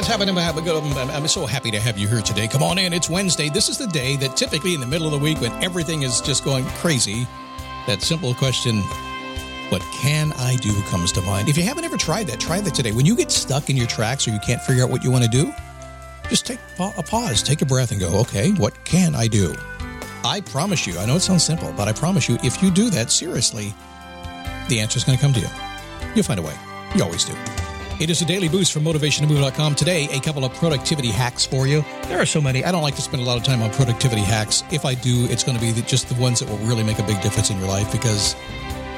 What's happening? I'm so happy to have you here today. Come on in. It's Wednesday. This is the day that typically in the middle of the week when everything is just going crazy, that simple question, what can I do, comes to mind. If you haven't ever tried that, try that today. When you get stuck in your tracks or you can't figure out what you want to do, just take a pause, take a breath, and go, okay, what can I do? I promise you, I know it sounds simple, but I promise you, if you do that seriously, the answer is going to come to you. You'll find a way. You always do. It is a daily boost from motivationtomove.com. Today, a couple of productivity hacks for you. There are so many. I don't like to spend a lot of time on productivity hacks. If I do, it's going to be just the ones that will really make a big difference in your life because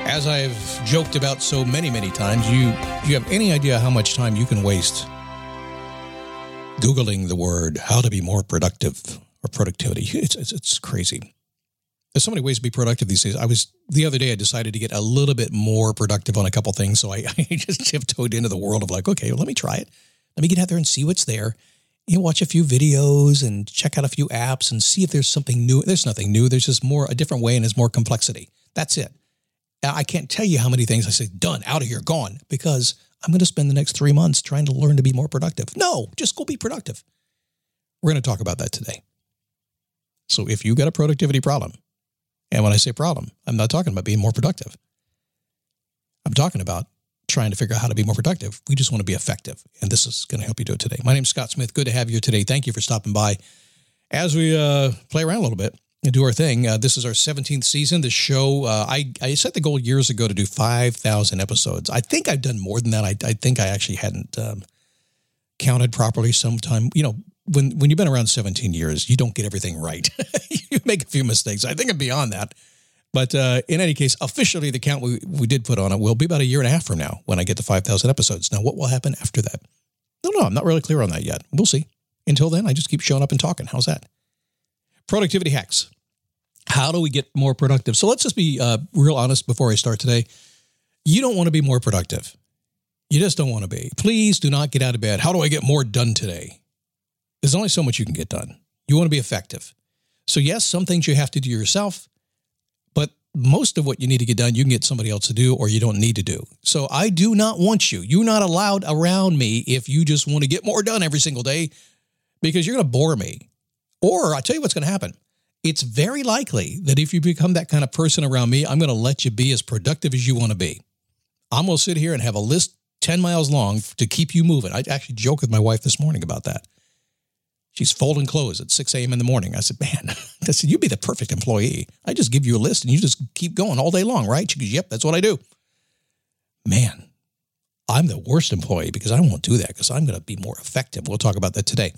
as I've joked about so many, many times, you you have any idea how much time you can waste googling the word how to be more productive or productivity. It's it's, it's crazy. There's so many ways to be productive these days. I was the other day. I decided to get a little bit more productive on a couple things, so I, I just tiptoed into the world of like, okay, well, let me try it. Let me get out there and see what's there. You know, watch a few videos and check out a few apps and see if there's something new. There's nothing new. There's just more a different way and there's more complexity. That's it. I can't tell you how many things I say, done, out of here, gone, because I'm going to spend the next three months trying to learn to be more productive. No, just go be productive. We're going to talk about that today. So if you got a productivity problem, and when I say problem, I'm not talking about being more productive. I'm talking about trying to figure out how to be more productive. We just want to be effective. And this is going to help you do it today. My name's Scott Smith. Good to have you today. Thank you for stopping by. As we uh, play around a little bit and do our thing, uh, this is our 17th season. The show, uh, I, I set the goal years ago to do 5,000 episodes. I think I've done more than that. I, I think I actually hadn't um, counted properly sometime. You know, when when you've been around 17 years, you don't get everything right. make a few mistakes. I think I'm beyond that. But uh, in any case, officially, the count we, we did put on it will be about a year and a half from now when I get to 5,000 episodes. Now, what will happen after that? No, no, I'm not really clear on that yet. We'll see. Until then, I just keep showing up and talking. How's that? Productivity hacks. How do we get more productive? So let's just be uh, real honest before I start today. You don't want to be more productive. You just don't want to be. Please do not get out of bed. How do I get more done today? There's only so much you can get done. You want to be effective. So, yes, some things you have to do yourself, but most of what you need to get done, you can get somebody else to do or you don't need to do. So, I do not want you. You're not allowed around me if you just want to get more done every single day because you're going to bore me. Or I'll tell you what's going to happen. It's very likely that if you become that kind of person around me, I'm going to let you be as productive as you want to be. I'm going to sit here and have a list 10 miles long to keep you moving. I actually joked with my wife this morning about that. She's folding clothes at 6 a.m. in the morning. I said, Man, I said, you'd be the perfect employee. I just give you a list and you just keep going all day long, right? She goes, Yep, that's what I do. Man, I'm the worst employee because I won't do that because I'm going to be more effective. We'll talk about that today.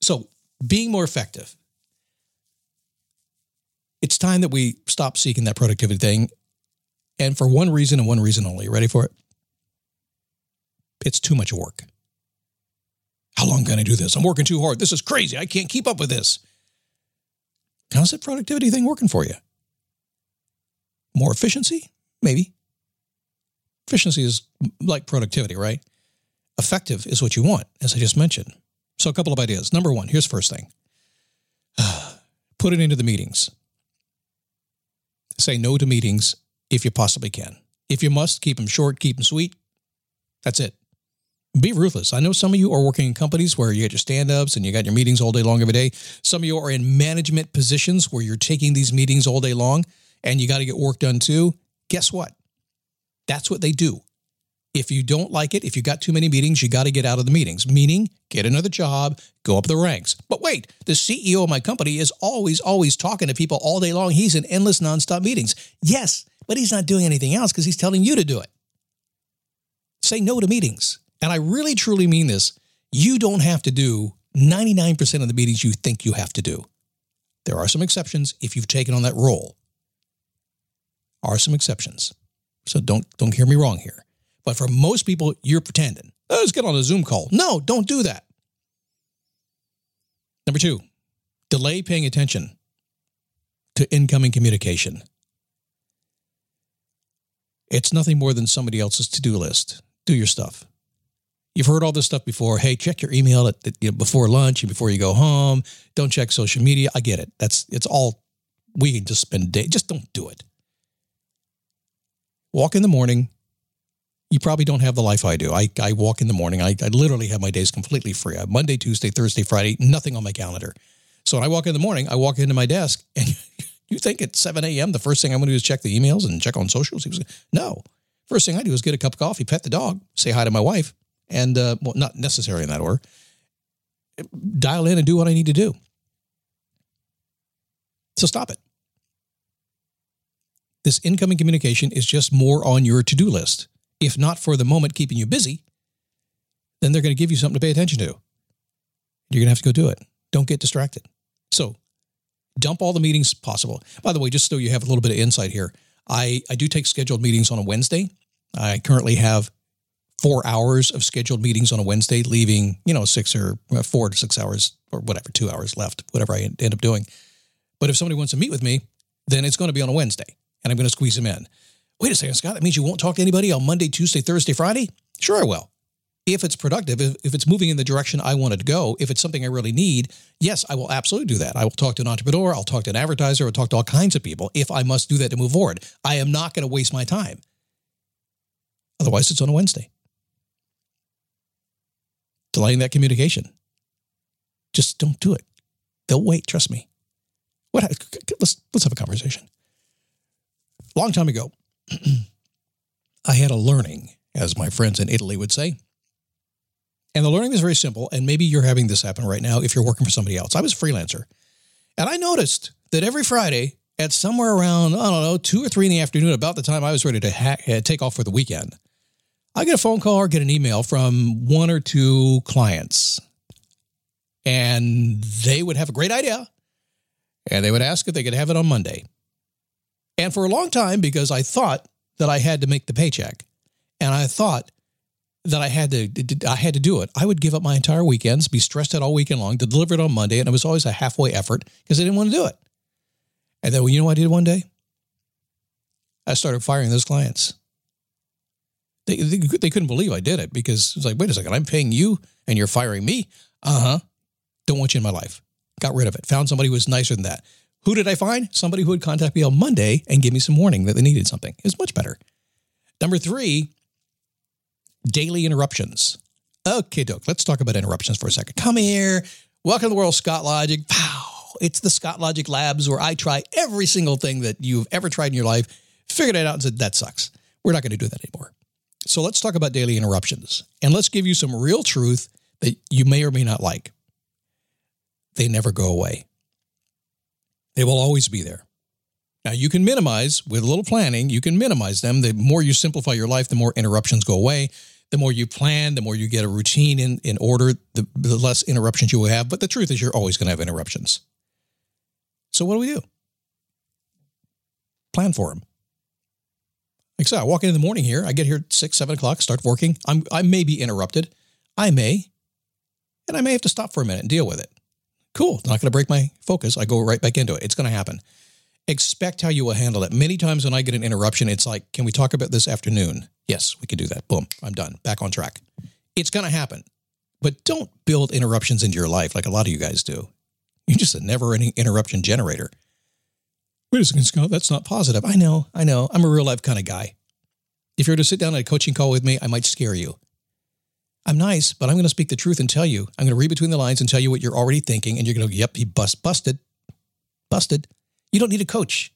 So, being more effective, it's time that we stop seeking that productivity thing. And for one reason and one reason only. Ready for it? It's too much work. How long can I do this? I'm working too hard. This is crazy. I can't keep up with this. How's that productivity thing working for you? More efficiency? Maybe. Efficiency is like productivity, right? Effective is what you want, as I just mentioned. So, a couple of ideas. Number one, here's the first thing put it into the meetings. Say no to meetings if you possibly can. If you must, keep them short, keep them sweet. That's it. Be ruthless. I know some of you are working in companies where you get your stand ups and you got your meetings all day long every day. Some of you are in management positions where you're taking these meetings all day long and you got to get work done too. Guess what? That's what they do. If you don't like it, if you got too many meetings, you got to get out of the meetings, meaning get another job, go up the ranks. But wait, the CEO of my company is always, always talking to people all day long. He's in endless nonstop meetings. Yes, but he's not doing anything else because he's telling you to do it. Say no to meetings. And I really truly mean this. You don't have to do 99% of the meetings you think you have to do. There are some exceptions if you've taken on that role. Are some exceptions. So don't don't hear me wrong here. But for most people, you're pretending. Oh, let's get on a Zoom call. No, don't do that. Number two, delay paying attention to incoming communication. It's nothing more than somebody else's to do list. Do your stuff. You've heard all this stuff before. Hey, check your email at, you know, before lunch and before you go home. Don't check social media. I get it. That's it's all we can just spend day. Just don't do it. Walk in the morning, you probably don't have the life I do. I, I walk in the morning. I, I literally have my days completely free. I have Monday, Tuesday, Thursday, Friday, nothing on my calendar. So when I walk in the morning, I walk into my desk and you think at 7 a.m., the first thing I'm going to do is check the emails and check on socials? He was no. First thing I do is get a cup of coffee, pet the dog, say hi to my wife, and, uh, well, not necessary in that order, dial in and do what I need to do. So stop it. This incoming communication is just more on your to do list if not for the moment keeping you busy, then they're going to give you something to pay attention to. You're going to have to go do it. Don't get distracted. So dump all the meetings possible. By the way, just so you have a little bit of insight here, I, I do take scheduled meetings on a Wednesday. I currently have four hours of scheduled meetings on a Wednesday, leaving, you know, six or uh, four to six hours or whatever, two hours left, whatever I end up doing. But if somebody wants to meet with me, then it's going to be on a Wednesday and I'm going to squeeze them in. Wait a second, Scott. That means you won't talk to anybody on Monday, Tuesday, Thursday, Friday? Sure, I will. If it's productive, if, if it's moving in the direction I wanted to go, if it's something I really need, yes, I will absolutely do that. I will talk to an entrepreneur, I'll talk to an advertiser, I'll talk to all kinds of people if I must do that to move forward. I am not going to waste my time. Otherwise, it's on a Wednesday. Delaying that communication. Just don't do it. They'll wait, trust me. What let's let's have a conversation. Long time ago, I had a learning, as my friends in Italy would say. And the learning is very simple. And maybe you're having this happen right now if you're working for somebody else. I was a freelancer. And I noticed that every Friday at somewhere around, I don't know, two or three in the afternoon, about the time I was ready to ha- uh, take off for the weekend, I get a phone call or get an email from one or two clients. And they would have a great idea. And they would ask if they could have it on Monday. And for a long time, because I thought that I had to make the paycheck, and I thought that I had to I had to do it. I would give up my entire weekends, be stressed out all weekend long to deliver it on Monday, and it was always a halfway effort because I didn't want to do it. And then, well, you know what I did one day? I started firing those clients. They, they, they couldn't believe I did it because it's like, wait a second, I'm paying you and you're firing me. Uh huh. Don't want you in my life. Got rid of it. Found somebody who was nicer than that. Who did I find? Somebody who would contact me on Monday and give me some warning that they needed something. Is much better. Number three, daily interruptions. Okay, Doc, let's talk about interruptions for a second. Come here. Welcome to the world, Scott Logic. Wow. It's the Scott Logic Labs where I try every single thing that you've ever tried in your life, figured it out and said, that sucks. We're not going to do that anymore. So let's talk about daily interruptions and let's give you some real truth that you may or may not like. They never go away. They will always be there. Now, you can minimize with a little planning, you can minimize them. The more you simplify your life, the more interruptions go away. The more you plan, the more you get a routine in, in order, the, the less interruptions you will have. But the truth is, you're always going to have interruptions. So, what do we do? Plan for them. Like I I walk in in the morning here. I get here at six, seven o'clock, start working. I'm, I may be interrupted. I may. And I may have to stop for a minute and deal with it. Cool. Not going to break my focus. I go right back into it. It's going to happen. Expect how you will handle it. Many times when I get an interruption, it's like, can we talk about this afternoon? Yes, we can do that. Boom. I'm done. Back on track. It's going to happen. But don't build interruptions into your life like a lot of you guys do. You're just a never ending interruption generator. Wait a second, Scott. That's not positive. I know. I know. I'm a real life kind of guy. If you were to sit down at a coaching call with me, I might scare you. I'm nice, but I'm going to speak the truth and tell you. I'm going to read between the lines and tell you what you're already thinking. And you're going to go, yep, he bust, busted, busted. You don't need a coach.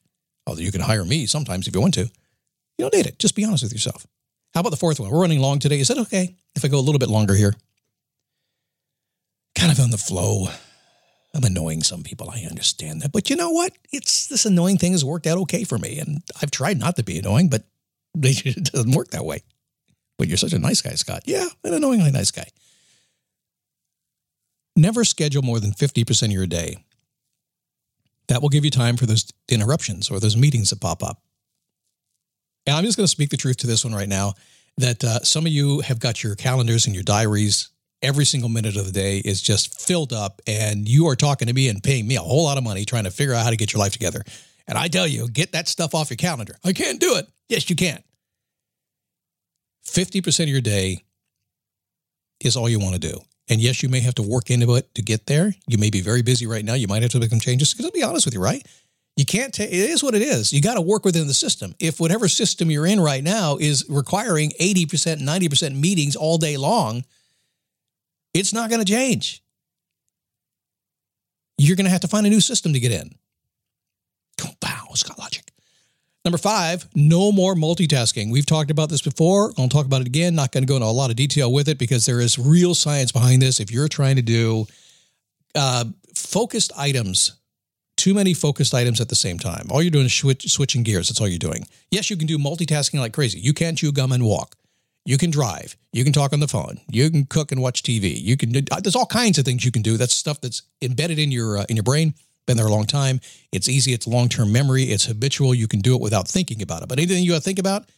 Although you can hire me sometimes if you want to. You don't need it. Just be honest with yourself. How about the fourth one? We're running long today. Is that okay if I go a little bit longer here? Kind of on the flow. I'm annoying some people. I understand that. But you know what? It's this annoying thing has worked out okay for me. And I've tried not to be annoying, but it doesn't work that way. But you're such a nice guy, Scott. Yeah, an annoyingly nice guy. Never schedule more than 50% of your day. That will give you time for those interruptions or those meetings that pop up. And I'm just going to speak the truth to this one right now that uh, some of you have got your calendars and your diaries. Every single minute of the day is just filled up, and you are talking to me and paying me a whole lot of money trying to figure out how to get your life together. And I tell you, get that stuff off your calendar. I can't do it. Yes, you can. 50% of your day is all you want to do. And yes, you may have to work into it to get there. You may be very busy right now. You might have to make some changes. Because I'll be honest with you, right? You can't take it is what it is. You got to work within the system. If whatever system you're in right now is requiring 80%, 90% meetings all day long, it's not going to change. You're going to have to find a new system to get in. Wow, Scott Logic. Number five, no more multitasking. We've talked about this before. I'll talk about it again. Not going to go into a lot of detail with it because there is real science behind this. If you're trying to do uh, focused items, too many focused items at the same time, all you're doing is switch, switching gears. That's all you're doing. Yes, you can do multitasking like crazy. You can't chew gum and walk. You can drive. You can talk on the phone. You can cook and watch TV. You can. There's all kinds of things you can do. That's stuff that's embedded in your uh, in your brain been there a long time. It's easy. It's long term memory. It's habitual. You can do it without thinking about it. But anything you think about,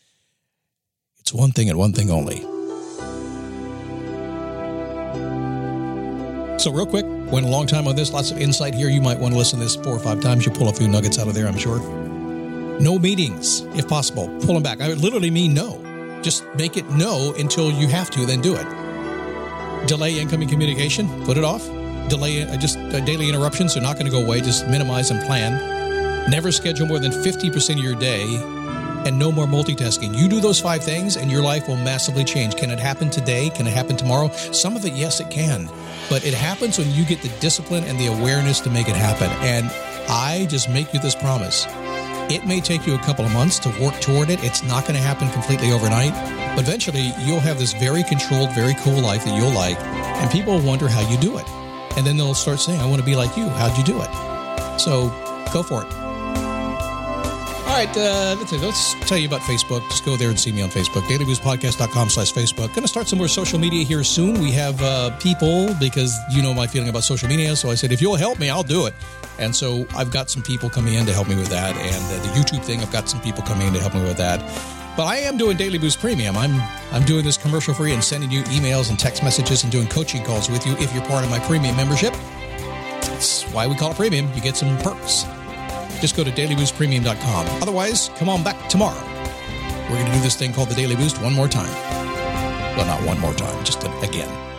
it's one thing and one thing only. So, real quick, went a long time on this. Lots of insight here. You might want to listen to this four or five times. You pull a few nuggets out of there, I'm sure. No meetings, if possible. Pull them back. I literally mean no. Just make it no until you have to, then do it. Delay incoming communication, put it off delay, uh, just uh, daily interruptions are not going to go away. Just minimize and plan. Never schedule more than 50% of your day and no more multitasking. You do those five things and your life will massively change. Can it happen today? Can it happen tomorrow? Some of it, yes, it can. But it happens when you get the discipline and the awareness to make it happen. And I just make you this promise. It may take you a couple of months to work toward it. It's not going to happen completely overnight. But eventually, you'll have this very controlled, very cool life that you'll like. And people will wonder how you do it. And then they'll start saying, I want to be like you. How'd you do it? So go for it. Right, uh, let's, tell you about Facebook. Just go there and see me on Facebook. DailyBoostPodcast.com slash Facebook. Going to start some more social media here soon. We have uh, people, because you know my feeling about social media. So I said, if you'll help me, I'll do it. And so I've got some people coming in to help me with that. And uh, the YouTube thing, I've got some people coming in to help me with that. But I am doing Daily Boost Premium. I'm I'm doing this commercial free and sending you emails and text messages and doing coaching calls with you if you're part of my premium membership. That's why we call it premium. You get some perks. Just go to dailyboostpremium.com. Otherwise, come on back tomorrow. We're going to do this thing called the Daily Boost one more time. Well, not one more time, just again.